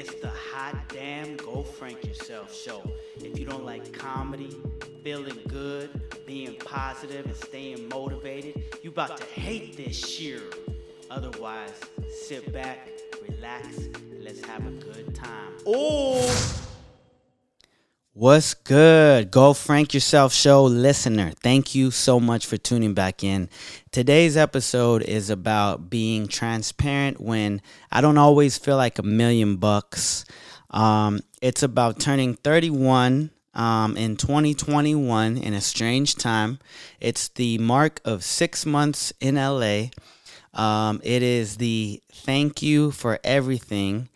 It's the hot damn Go Frank Yourself show. If you don't like comedy, feeling good, being positive, and staying motivated, you about to hate this shit. Otherwise, sit back, relax, and let's have a good time. Oh! What's good? Go Frank Yourself Show listener. Thank you so much for tuning back in. Today's episode is about being transparent when I don't always feel like a million bucks. Um, it's about turning 31 um, in 2021 in a strange time. It's the mark of six months in LA. Um, it is the thank you for everything.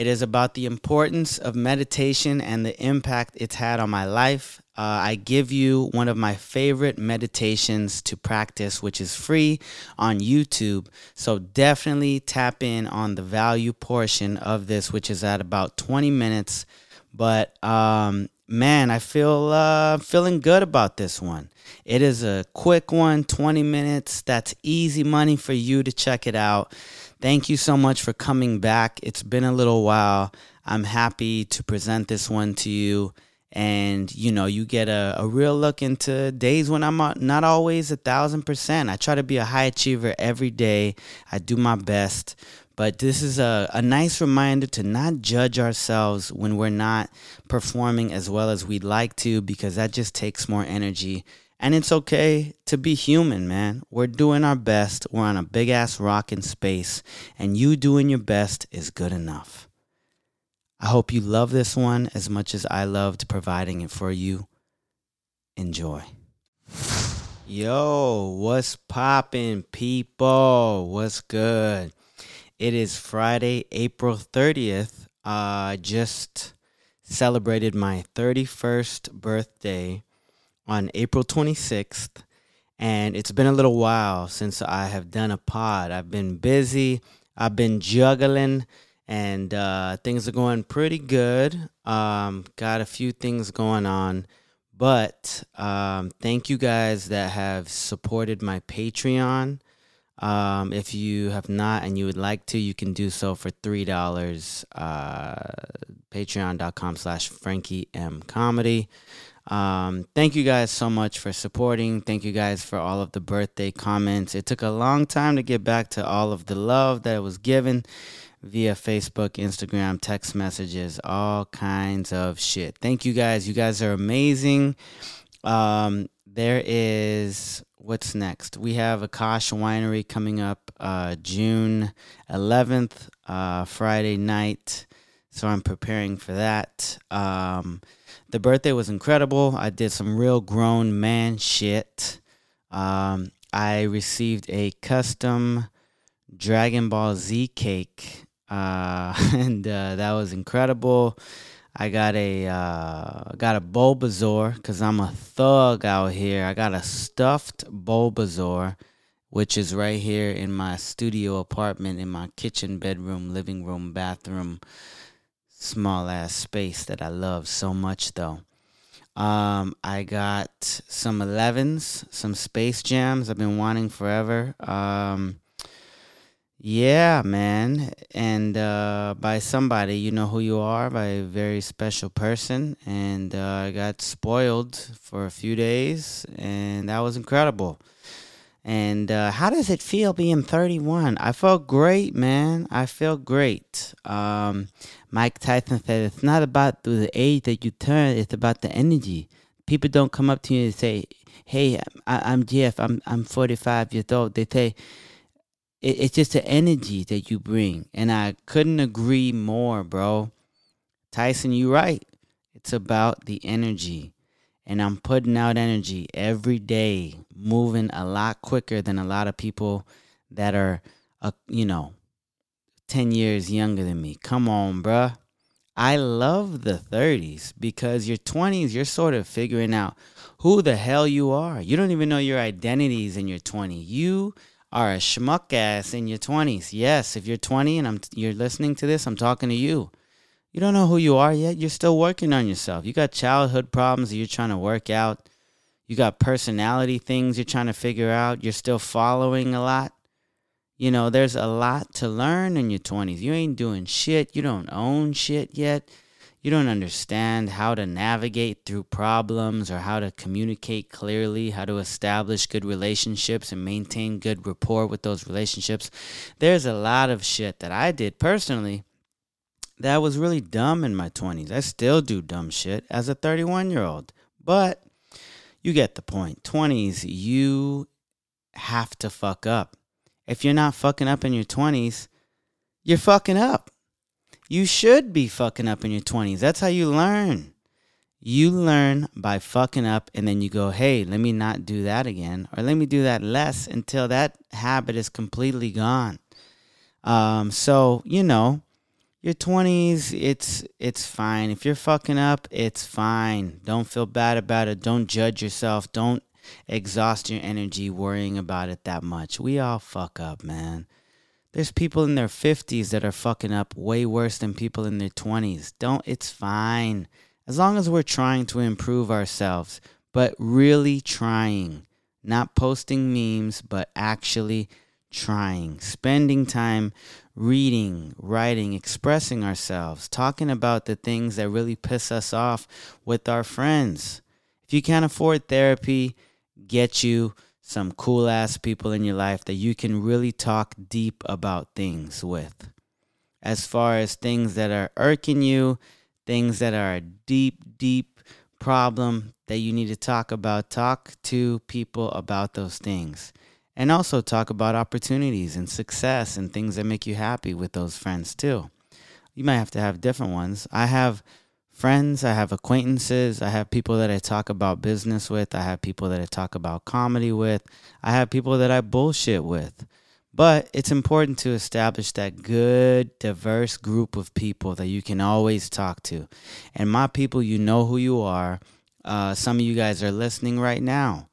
It is about the importance of meditation and the impact it's had on my life. Uh, I give you one of my favorite meditations to practice, which is free on YouTube. So definitely tap in on the value portion of this, which is at about 20 minutes. But um, man, I feel uh, feeling good about this one. It is a quick one, 20 minutes. That's easy money for you to check it out. Thank you so much for coming back. It's been a little while. I'm happy to present this one to you. And you know, you get a, a real look into days when I'm not always a thousand percent. I try to be a high achiever every day. I do my best. But this is a, a nice reminder to not judge ourselves when we're not performing as well as we'd like to, because that just takes more energy and it's okay to be human, man. We're doing our best. We're on a big ass rock in space, and you doing your best is good enough. I hope you love this one as much as I loved providing it for you. Enjoy. Yo, what's poppin', people? What's good? It is Friday, April 30th. I uh, just celebrated my 31st birthday on April 26th. And it's been a little while since I have done a pod. I've been busy, I've been juggling, and uh, things are going pretty good. Um, got a few things going on. But um, thank you guys that have supported my Patreon. Um, if you have not and you would like to, you can do so for three dollars. Uh, Patreon.com slash Frankie M Comedy. Um, thank you guys so much for supporting. Thank you guys for all of the birthday comments. It took a long time to get back to all of the love that was given via Facebook, Instagram, text messages, all kinds of shit. Thank you guys. You guys are amazing. Um, there is what's next? We have Akash Winery coming up uh, June 11th, uh, Friday night. So I'm preparing for that. Um, the birthday was incredible. I did some real grown man shit. Um, I received a custom Dragon Ball Z cake, uh, and uh, that was incredible. I got a uh, got a Bulbasaur because I'm a thug out here. I got a stuffed Bulbasaur, which is right here in my studio apartment, in my kitchen, bedroom, living room, bathroom small ass space that I love so much though. Um, I got some 11s, some Space Jams I've been wanting forever. Um, yeah, man. And uh, by somebody, you know who you are, by a very special person. And uh, I got spoiled for a few days, and that was incredible. And uh, how does it feel being 31? I felt great, man. I feel great. Um, Mike Tyson said it's not about the age that you turn; it's about the energy. People don't come up to you and say, "Hey, I, am Jeff. I'm I'm 45 years old." They say it, it's just the energy that you bring, and I couldn't agree more, bro. Tyson, you're right. It's about the energy and I'm putting out energy every day, moving a lot quicker than a lot of people that are, uh, you know, 10 years younger than me. Come on, bruh. I love the 30s because your 20s, you're sort of figuring out who the hell you are. You don't even know your identities in your 20s. You are a schmuck ass in your 20s. Yes, if you're 20 and I'm you're listening to this, I'm talking to you. You don't know who you are yet. You're still working on yourself. You got childhood problems that you're trying to work out. You got personality things you're trying to figure out. You're still following a lot. You know, there's a lot to learn in your 20s. You ain't doing shit. You don't own shit yet. You don't understand how to navigate through problems or how to communicate clearly, how to establish good relationships and maintain good rapport with those relationships. There's a lot of shit that I did personally that was really dumb in my 20s. I still do dumb shit as a 31 year old. But you get the point. 20s, you have to fuck up. If you're not fucking up in your 20s, you're fucking up. You should be fucking up in your 20s. That's how you learn. You learn by fucking up, and then you go, hey, let me not do that again, or let me do that less until that habit is completely gone. Um, so, you know, your 20s, it's it's fine. If you're fucking up, it's fine. Don't feel bad about it. Don't judge yourself. Don't exhaust your energy worrying about it that much. We all fuck up, man. There's people in their 50s that are fucking up way worse than people in their 20s. Don't, it's fine. As long as we're trying to improve ourselves, but really trying, not posting memes, but actually trying, spending time reading, writing, expressing ourselves, talking about the things that really piss us off with our friends. If you can't afford therapy, get you some cool ass people in your life that you can really talk deep about things with. As far as things that are irking you, things that are a deep, deep problem that you need to talk about, talk to people about those things. And also talk about opportunities and success and things that make you happy with those friends too. You might have to have different ones. I have friends, I have acquaintances, I have people that I talk about business with, I have people that I talk about comedy with, I have people that I bullshit with. But it's important to establish that good, diverse group of people that you can always talk to. And my people, you know who you are. Uh, some of you guys are listening right now.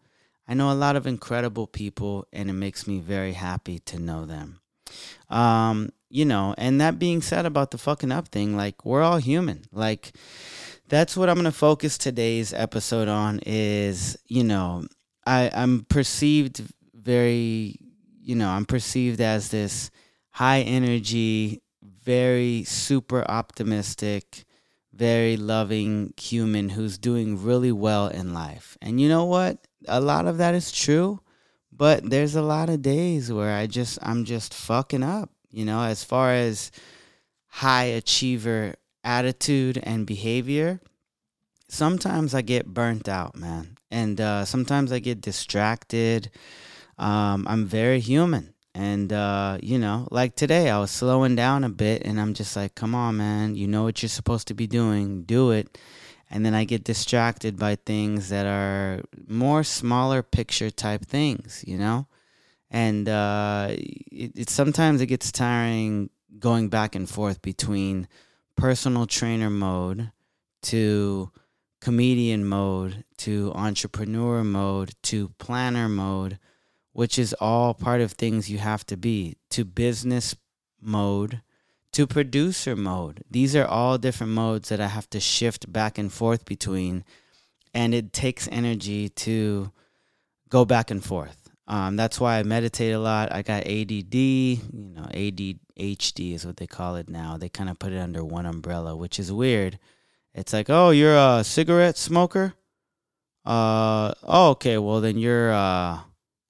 I know a lot of incredible people, and it makes me very happy to know them. Um, you know, and that being said about the fucking up thing, like we're all human. Like that's what I'm gonna focus today's episode on is, you know, I, I'm perceived very you know, I'm perceived as this high energy, very super optimistic, very loving human who's doing really well in life. And you know what? A lot of that is true, but there's a lot of days where I just I'm just fucking up you know, as far as high achiever attitude and behavior, sometimes I get burnt out, man. And uh, sometimes I get distracted. Um, I'm very human. And, uh, you know, like today, I was slowing down a bit and I'm just like, come on, man. You know what you're supposed to be doing, do it. And then I get distracted by things that are more smaller picture type things, you know? and uh, it, it sometimes it gets tiring going back and forth between personal trainer mode to comedian mode to entrepreneur mode to planner mode which is all part of things you have to be to business mode to producer mode these are all different modes that i have to shift back and forth between and it takes energy to go back and forth um, that's why I meditate a lot. I got ADD, you know, ADHD is what they call it now. They kind of put it under one umbrella, which is weird. It's like, oh, you're a cigarette smoker. Uh, oh, okay. Well, then you're uh,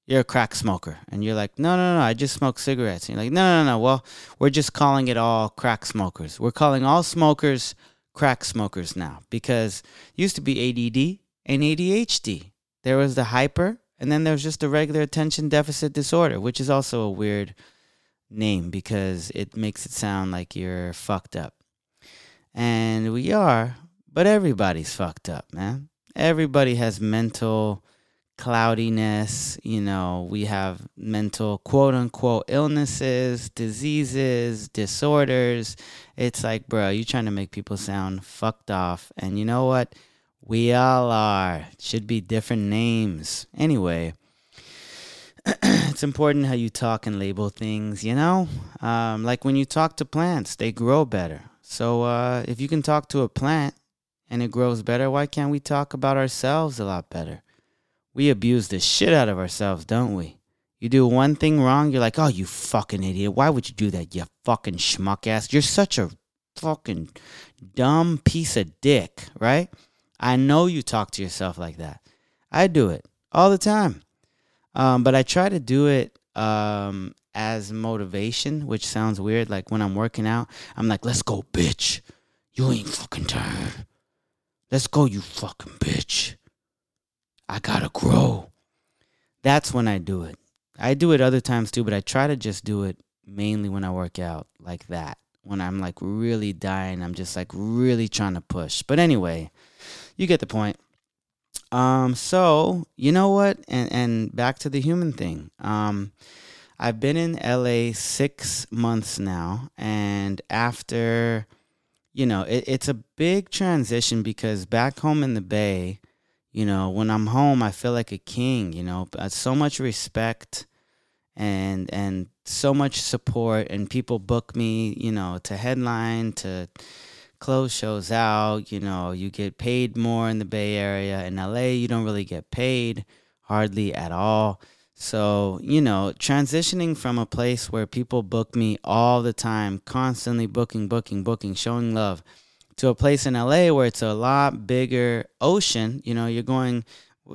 you're a crack smoker, and you're like, no, no, no, I just smoke cigarettes. And you're like, no, no, no. Well, we're just calling it all crack smokers. We're calling all smokers crack smokers now because used to be ADD and ADHD. There was the hyper and then there's just the regular attention deficit disorder, which is also a weird name because it makes it sound like you're fucked up. And we are, but everybody's fucked up, man. Everybody has mental cloudiness. You know, we have mental quote unquote illnesses, diseases, disorders. It's like, bro, you trying to make people sound fucked off. And you know what? We all are. Should be different names. Anyway, it's important how you talk and label things, you know? Um, like when you talk to plants, they grow better. So uh, if you can talk to a plant and it grows better, why can't we talk about ourselves a lot better? We abuse the shit out of ourselves, don't we? You do one thing wrong, you're like, oh, you fucking idiot. Why would you do that, you fucking schmuck ass? You're such a fucking dumb piece of dick, right? I know you talk to yourself like that. I do it all the time. Um, but I try to do it um, as motivation, which sounds weird. Like when I'm working out, I'm like, let's go, bitch. You ain't fucking tired. Let's go, you fucking bitch. I gotta grow. That's when I do it. I do it other times too, but I try to just do it mainly when I work out like that. When I'm like really dying, I'm just like really trying to push. But anyway, you get the point. Um, so you know what? And and back to the human thing. Um, I've been in LA six months now, and after, you know, it, it's a big transition because back home in the Bay, you know, when I'm home, I feel like a king. You know, so much respect and and so much support, and people book me, you know, to headline to close shows out. You know, you get paid more in the Bay Area. In LA, you don't really get paid hardly at all. So, you know, transitioning from a place where people book me all the time, constantly booking, booking, booking, showing love to a place in LA where it's a lot bigger ocean. You know, you're going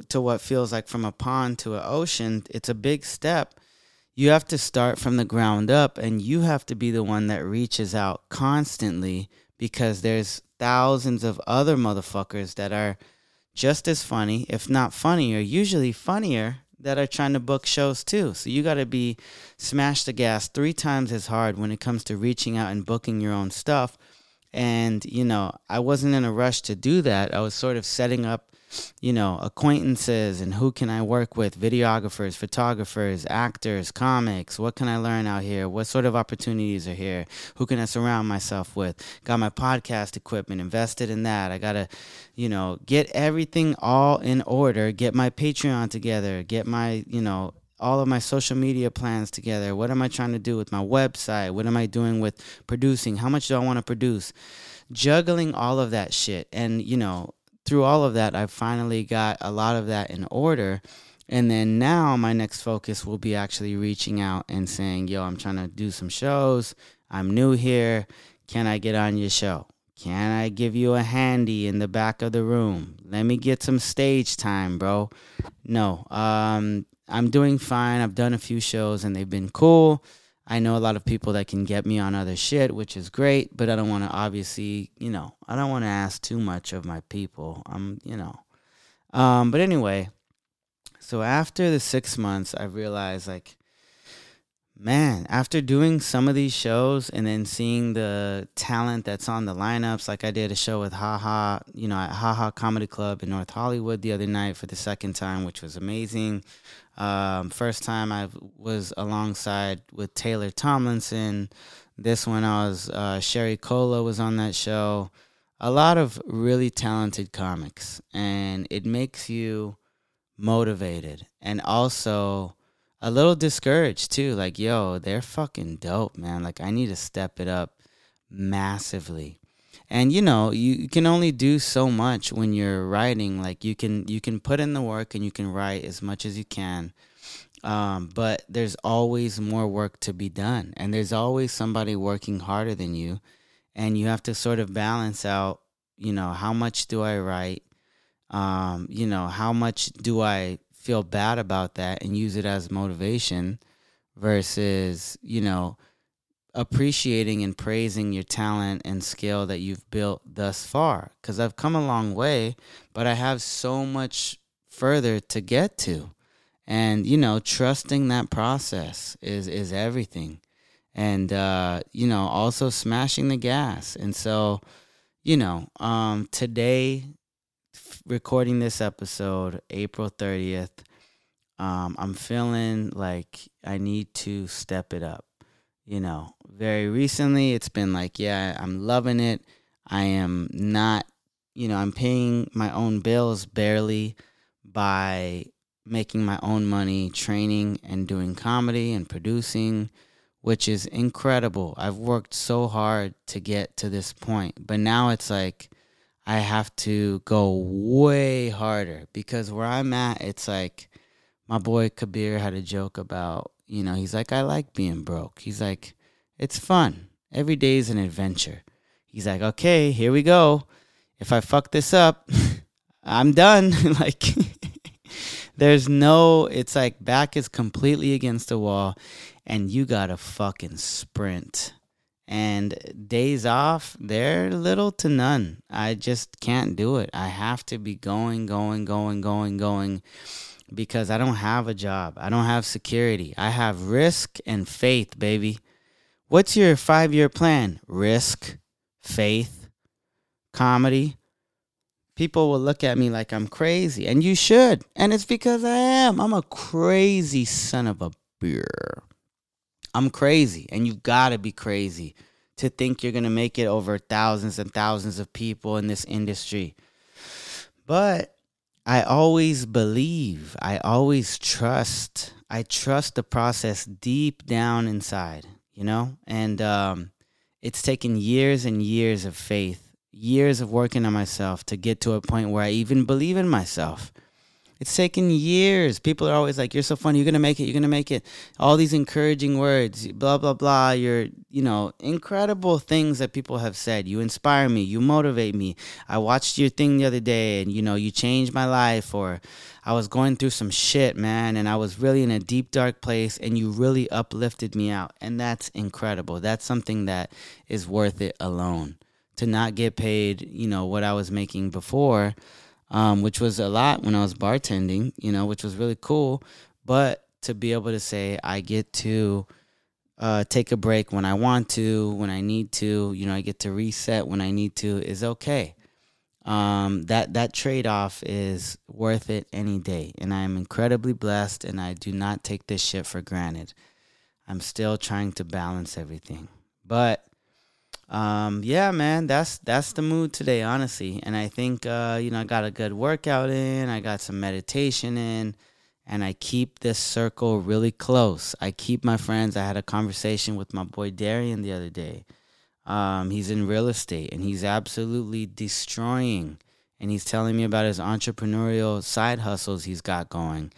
to what feels like from a pond to an ocean. It's a big step. You have to start from the ground up and you have to be the one that reaches out constantly because there's thousands of other motherfuckers that are just as funny, if not funnier, usually funnier that are trying to book shows too. So you got to be smash the gas three times as hard when it comes to reaching out and booking your own stuff and, you know, I wasn't in a rush to do that. I was sort of setting up, you know, acquaintances and who can I work with, videographers, photographers, actors, comics. What can I learn out here? What sort of opportunities are here? Who can I surround myself with? Got my podcast equipment, invested in that. I got to, you know, get everything all in order, get my Patreon together, get my, you know, all of my social media plans together. What am I trying to do with my website? What am I doing with producing? How much do I want to produce? Juggling all of that shit. And, you know, through all of that, I finally got a lot of that in order. And then now my next focus will be actually reaching out and saying, yo, I'm trying to do some shows. I'm new here. Can I get on your show? Can I give you a handy in the back of the room? Let me get some stage time, bro. No. Um, I'm doing fine. I've done a few shows and they've been cool. I know a lot of people that can get me on other shit, which is great, but I don't want to obviously, you know, I don't want to ask too much of my people. I'm, you know. Um, but anyway, so after the six months, I realized like man, after doing some of these shows and then seeing the talent that's on the lineups, like I did a show with Haha, you know, at Haha Comedy Club in North Hollywood the other night for the second time, which was amazing. Um, first time I was alongside with Taylor Tomlinson. This one I was uh, Sherry Cola was on that show. A lot of really talented comics, and it makes you motivated and also a little discouraged too. Like, yo, they're fucking dope, man. Like, I need to step it up massively. And you know, you can only do so much when you're writing. Like, you can you can put in the work and you can write as much as you can. Um, but there's always more work to be done, and there's always somebody working harder than you, and you have to sort of balance out. You know, how much do I write? Um, you know, how much do I feel bad about that and use it as motivation versus, you know, appreciating and praising your talent and skill that you've built thus far. Because I've come a long way, but I have so much further to get to. And, you know, trusting that process is, is everything. And, uh, you know, also smashing the gas. And so, you know, um, today recording this episode April 30th. Um, I'm feeling like I need to step it up. You know, very recently it's been like, yeah, I'm loving it. I am not, you know, I'm paying my own bills barely by making my own money training and doing comedy and producing, which is incredible. I've worked so hard to get to this point, but now it's like, I have to go way harder because where I'm at, it's like my boy Kabir had a joke about, you know, he's like, I like being broke. He's like, it's fun. Every day is an adventure. He's like, okay, here we go. If I fuck this up, I'm done. like, there's no, it's like back is completely against the wall and you gotta fucking sprint. And days off, they're little to none. I just can't do it. I have to be going, going, going, going, going because I don't have a job. I don't have security. I have risk and faith, baby. What's your five year plan? Risk, faith, comedy. People will look at me like I'm crazy, and you should. And it's because I am. I'm a crazy son of a beer. I'm crazy, and you gotta be crazy to think you're gonna make it over thousands and thousands of people in this industry. But I always believe, I always trust. I trust the process deep down inside, you know? And um, it's taken years and years of faith, years of working on myself to get to a point where I even believe in myself. It's taken years. People are always like, "You're so funny. You're gonna make it. You're gonna make it." All these encouraging words, blah blah blah. You're, you know, incredible things that people have said. You inspire me. You motivate me. I watched your thing the other day, and you know, you changed my life. Or I was going through some shit, man, and I was really in a deep dark place, and you really uplifted me out, and that's incredible. That's something that is worth it alone. To not get paid, you know, what I was making before um, which was a lot when I was bartending, you know, which was really cool. But to be able to say I get to uh, take a break when I want to, when I need to, you know, I get to reset when I need to is okay. Um, that that trade off is worth it any day, and I am incredibly blessed, and I do not take this shit for granted. I'm still trying to balance everything, but um, yeah, man, that's that's the mood today, honestly. And I think uh, you know I got a good workout in, I got some meditation in, and I keep this circle really close. I keep my friends. I had a conversation with my boy Darian the other day. Um, he's in real estate and he's absolutely destroying. And he's telling me about his entrepreneurial side hustles he's got going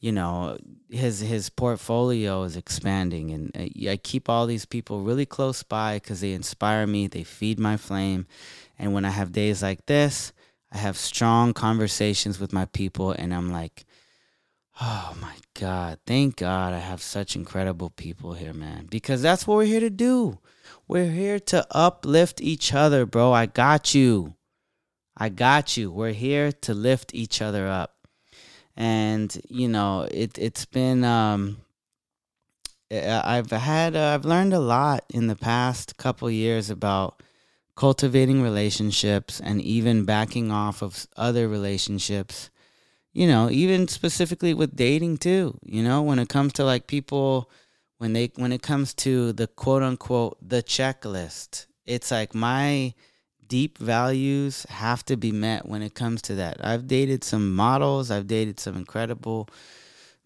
you know his his portfolio is expanding. And I keep all these people really close by cuz they inspire me they feed my flame. And when I have days like this I have strong conversations with my people and I'm like oh my god thank god I have such incredible people here man. Because that's what we're here to do. We're here to uplift each other bro. I got you. I got you. We're here to lift each other up and you know it it's been um I've had uh, I've learned a lot in the past couple years about cultivating relationships and even backing off of other relationships you know even specifically with dating too you know when it comes to like people when they when it comes to the quote unquote the checklist it's like my deep values have to be met when it comes to that. I've dated some models, I've dated some incredible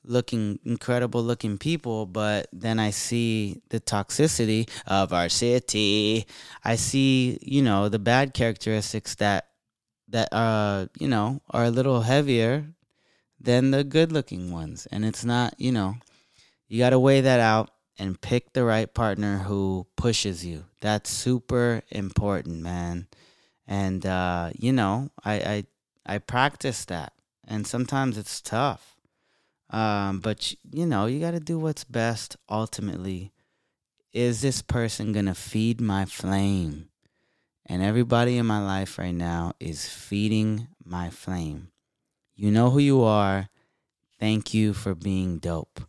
looking incredible looking people, but then I see the toxicity of our city. I see, you know, the bad characteristics that that uh, you know, are a little heavier than the good looking ones. And it's not, you know, you got to weigh that out and pick the right partner who pushes you. That's super important, man. And uh, you know, I, I I practice that, and sometimes it's tough. Um, but you know, you got to do what's best. Ultimately, is this person gonna feed my flame? And everybody in my life right now is feeding my flame. You know who you are. Thank you for being dope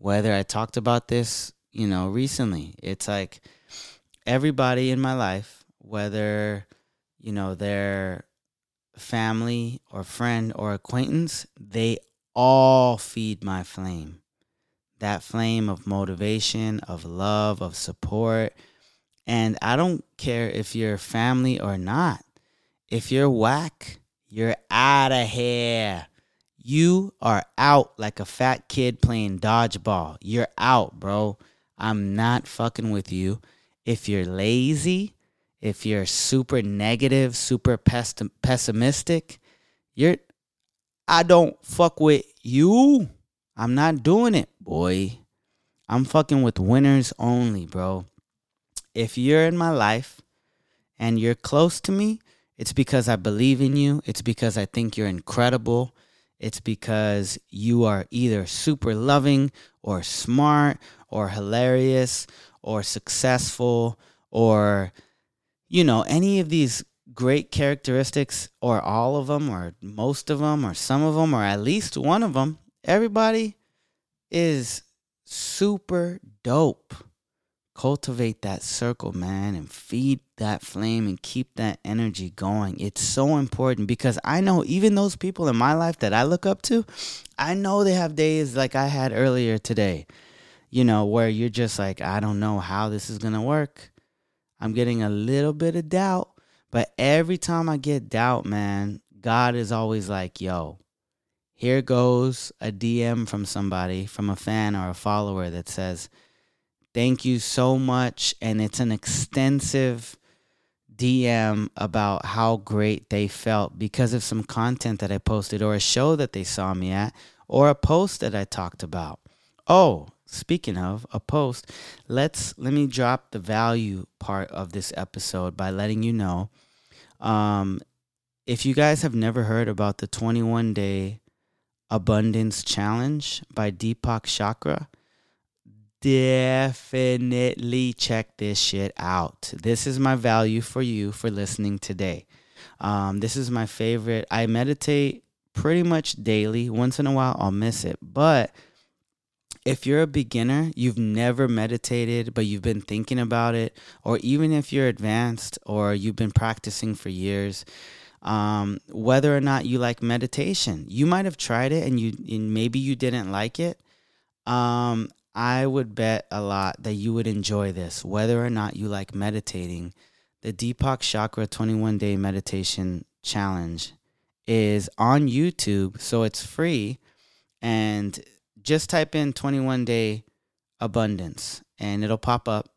whether I talked about this, you know, recently. It's like everybody in my life, whether, you know, they're family or friend or acquaintance, they all feed my flame. That flame of motivation, of love, of support. And I don't care if you're family or not. If you're whack, you're out of here. You are out like a fat kid playing dodgeball. You're out, bro. I'm not fucking with you. If you're lazy, if you're super negative, super pessimistic, you're I don't fuck with you. I'm not doing it, boy. I'm fucking with winners only, bro. If you're in my life and you're close to me, it's because I believe in you. It's because I think you're incredible. It's because you are either super loving or smart or hilarious or successful or, you know, any of these great characteristics or all of them or most of them or some of them or at least one of them. Everybody is super dope cultivate that circle, man, and feed that flame and keep that energy going. It's so important because I know even those people in my life that I look up to, I know they have days like I had earlier today, you know, where you're just like, I don't know how this is going to work. I'm getting a little bit of doubt, but every time I get doubt, man, God is always like, yo, here goes a DM from somebody, from a fan or a follower that says, Thank you so much. And it's an extensive DM about how great they felt because of some content that I posted or a show that they saw me at or a post that I talked about. Oh, speaking of a post, let's let me drop the value part of this episode by letting you know um, if you guys have never heard about the 21 day abundance challenge by Deepak Chopra, definitely check this shit out. This is my value for you for listening today. Um, this is my favorite. I meditate pretty much daily. Once in a while, I'll miss it. But if you're a beginner, you've never meditated, but you've been thinking about it, or even if you're advanced or you've been practicing for years, um, whether or not you like meditation, you might have tried it and you and maybe you didn't like it. Um, I would bet a lot that you would enjoy this, whether or not you like meditating. The Deepak Chopra 21 Day Meditation Challenge is on YouTube, so it's free. And just type in 21 Day Abundance and it'll pop up.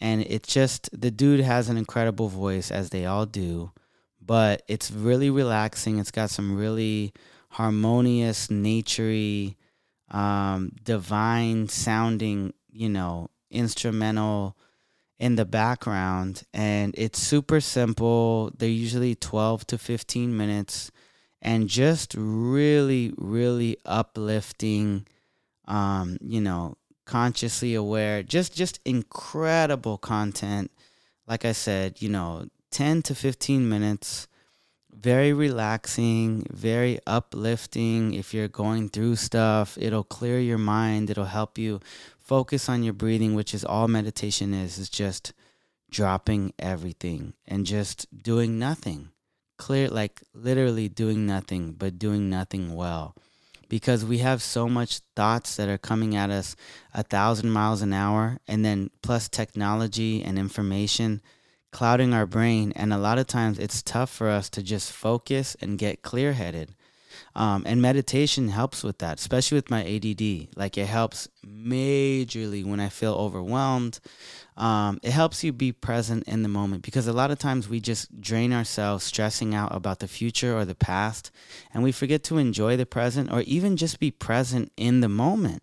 And it's just, the dude has an incredible voice, as they all do, but it's really relaxing. It's got some really harmonious, naturey, um, divine sounding, you know, instrumental in the background. And it's super simple. They're usually 12 to 15 minutes and just really, really uplifting, um, you know, consciously aware, just, just incredible content. Like I said, you know, 10 to 15 minutes very relaxing, very uplifting. If you're going through stuff, it'll clear your mind, it'll help you focus on your breathing, which is all meditation is, is just dropping everything and just doing nothing. Clear like literally doing nothing, but doing nothing well. Because we have so much thoughts that are coming at us a thousand miles an hour, and then plus technology and information clouding our brain. And a lot of times it's tough for us to just focus and get clear headed. Um, and meditation helps with that, especially with my ADD. Like it helps majorly when I feel overwhelmed. Um, it helps you be present in the moment because a lot of times we just drain ourselves stressing out about the future or the past, and we forget to enjoy the present or even just be present in the moment.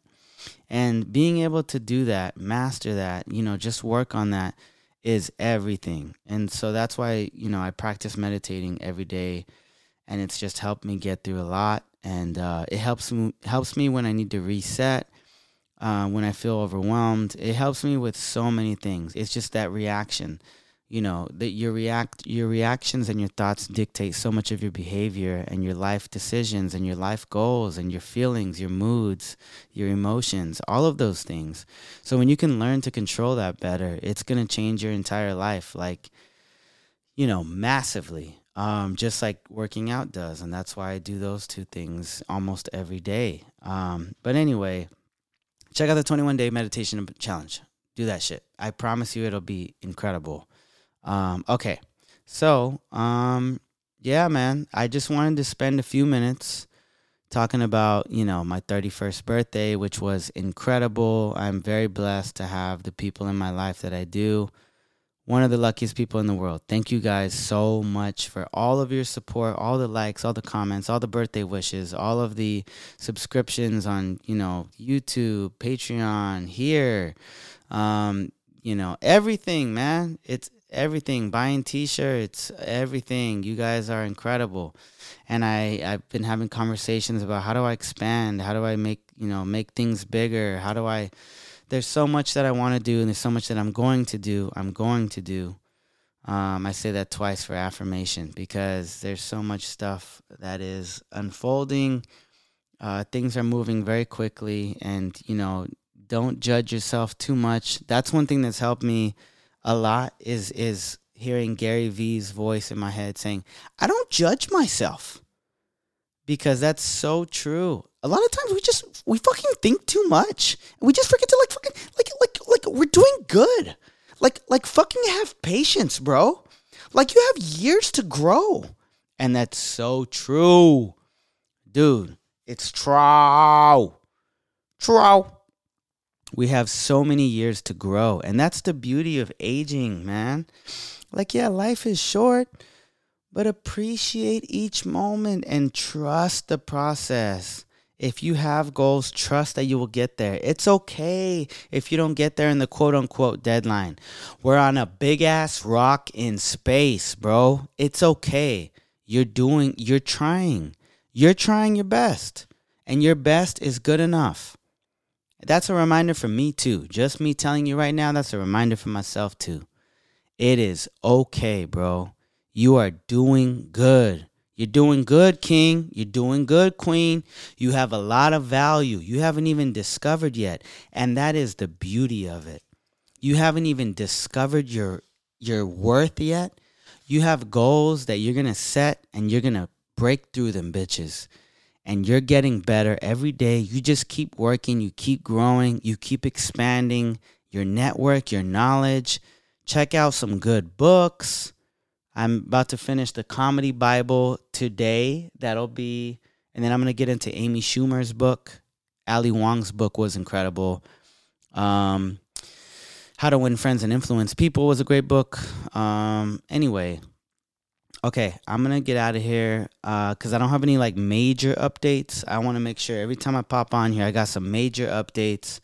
And being able to do that, master that, you know, just work on that is everything. And so that's why, you know, I practice meditating every day and it's just helped me get through a lot and uh, it helps me helps me when I need to reset, uh, when I feel overwhelmed. It helps me with so many things. It's just that reaction you know that your react your reactions and your thoughts dictate so much of your behavior and your life decisions and your life goals and your feelings your moods your emotions all of those things. So when you can learn to control that better it's going to change your entire life like you know massively. Um, just like working out does and that's why i do those two things almost every day. Um, but anyway check out the 21 day meditation challenge. Do that shit. I promise you it'll be incredible um, okay. So, um, yeah, man, I just wanted to spend a few minutes talking about, you know, my 31st birthday, which was incredible. I'm very blessed to have the people in my life that I do. one of the luckiest people in the world. Thank you guys so much for all of your support, all the likes, all the comments, all the birthday wishes, all of the subscriptions on, you know, YouTube, Patreon, here. Um, you know, everything, man. It's everything. Buying t-shirts, everything. You guys are incredible. And I I've been having conversations about how do I expand? How do I make, you know, make things bigger? How do I there's so much that I want to do, and there's so much that I'm going to do. I'm going to do. Um, I say that twice for affirmation because there's so much stuff that is unfolding. Uh, things are moving very quickly, and you know, don't judge yourself too much. That's one thing that's helped me a lot. Is is hearing Gary Vee's voice in my head saying, "I don't judge myself," because that's so true. A lot of times we just we fucking think too much. We just forget to like fucking like like like we're doing good. Like like fucking have patience bro. Like you have years to grow. And that's so true. Dude it's true. True we have so many years to grow and that's the beauty of aging man like yeah life is short but appreciate each moment and trust the process if you have goals, trust that you will get there. It's okay if you don't get there in the quote unquote deadline. We're on a big ass rock in space, bro. It's okay. You're doing, you're trying. You're trying your best, and your best is good enough. That's a reminder for me too. Just me telling you right now, that's a reminder for myself too. It is okay, bro. You are doing good. You're doing good, King. You're doing good, Queen. You have a lot of value you haven't even discovered yet. And that is the beauty of it. You haven't even discovered your your worth yet. You have goals that you're going to set and you're going to break through them, bitches. And you're getting better every day. You just keep working, you keep growing, you keep expanding your network, your knowledge. Check out some good books I'm about to finish the Comedy Bible today. That'll be, and then I'm going to get into Amy Schumer's book. Ali Wong's book was incredible. Um, How to Win Friends and Influence People was a great book. Um, anyway, okay, I'm to get out of here because uh, I don't have any like major updates. I want to make sure every time I pop on here, I got some major updates.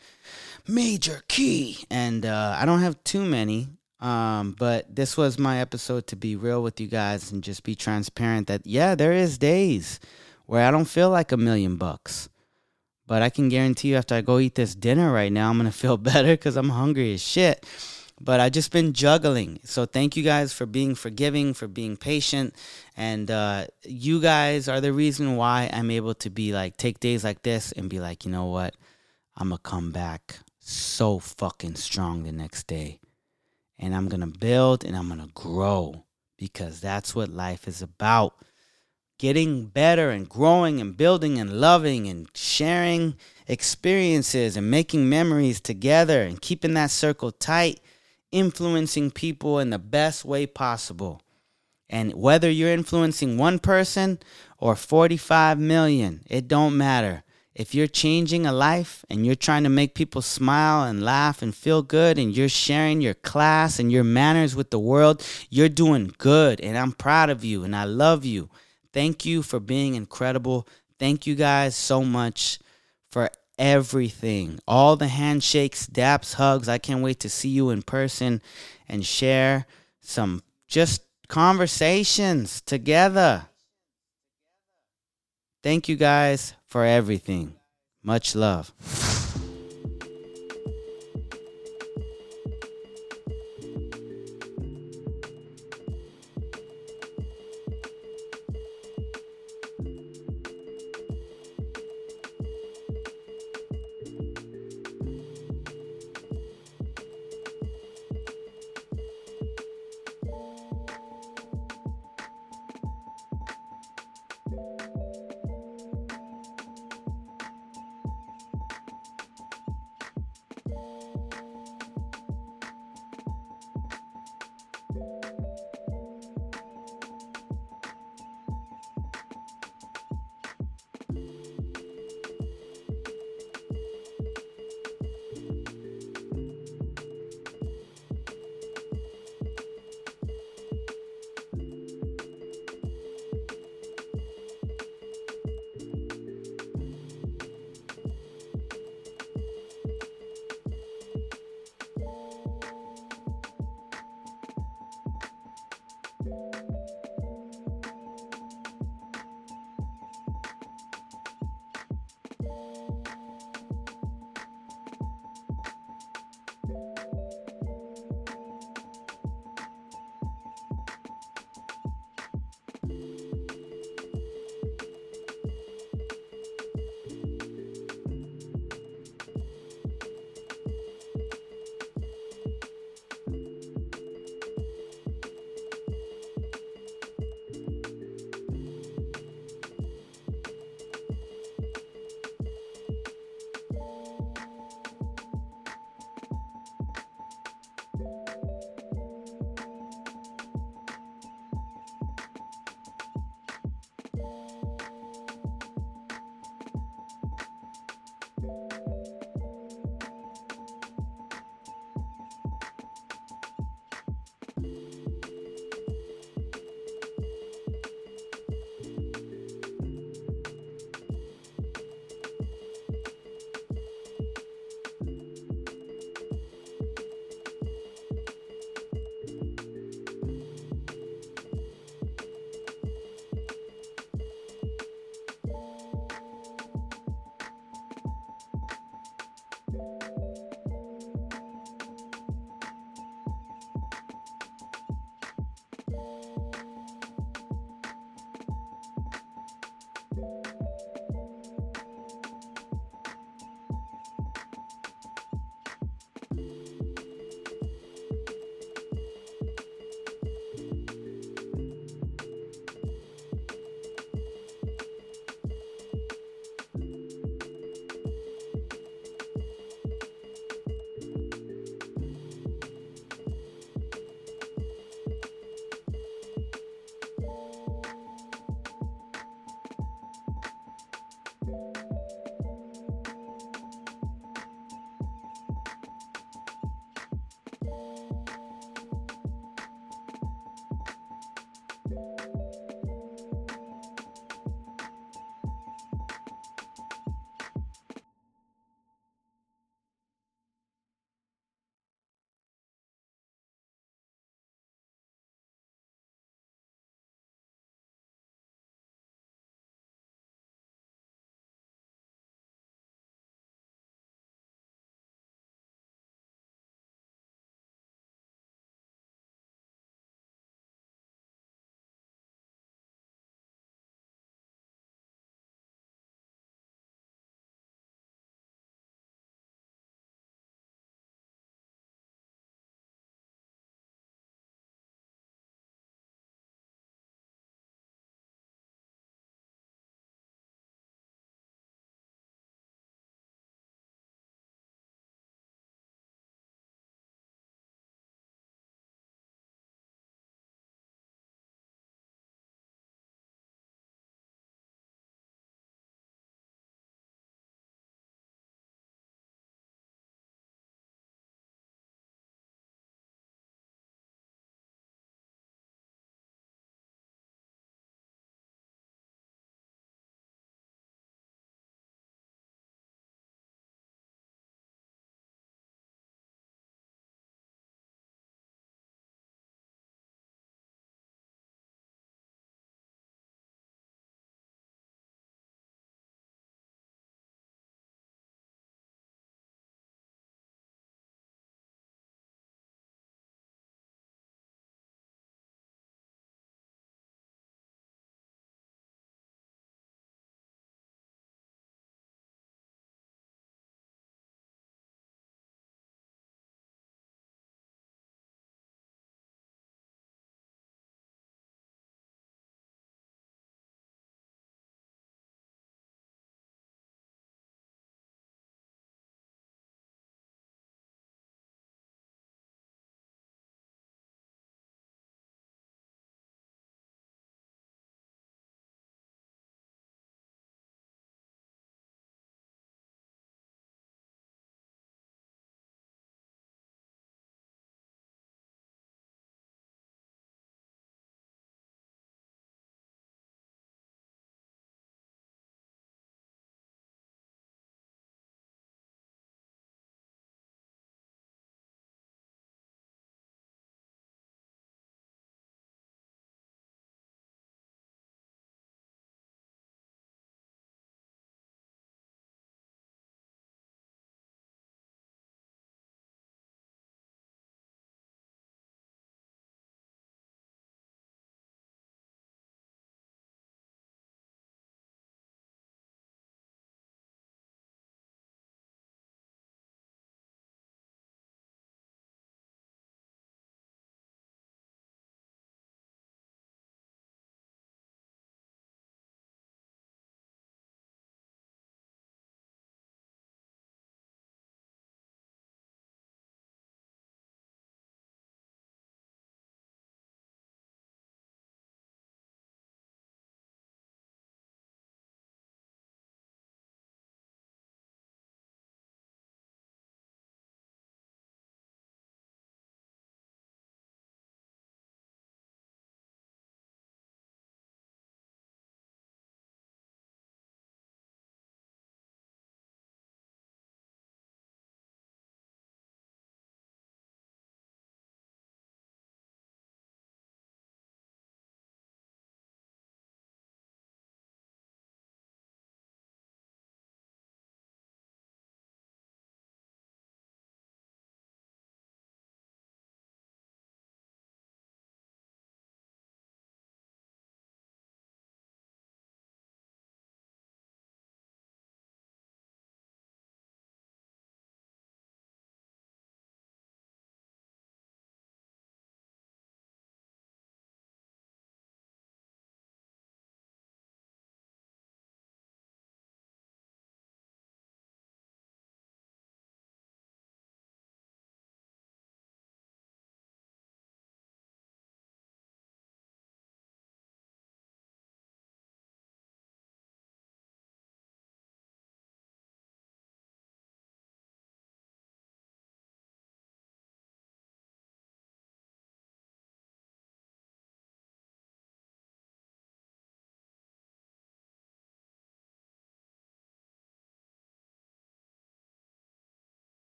Major key. And uh, I don't have too many. Um, but this was my episode to be real with you guys and just be transparent that yeah, there is days where I don't feel like a million bucks. But I can guarantee you after I go eat this dinner right now, I'm gonna feel better because I'm hungry as shit. But I just been juggling. So thank you guys for being forgiving, for being patient. And uh, you guys are the reason why I'm able to be like take days like this and be like, you know what? I'm gonna come back so fucking strong the next day and I'm to build and I'm to grow because that's what life is about. Getting better and growing and building and loving and sharing experiences and making memories together and keeping that circle tight, influencing people in the best way possible. And whether you're influencing one person or 45 million, it don't matter. If you're changing a life and you're trying to make people smile and laugh and feel good and you're sharing your class and your manners with the world, you're doing good. And I'm proud of you and I love you. Thank you for being incredible. Thank you guys so much for everything. All the handshakes, daps, hugs. I can't wait to see you in person and share some just conversations together. Thank you guys for everything. Much love.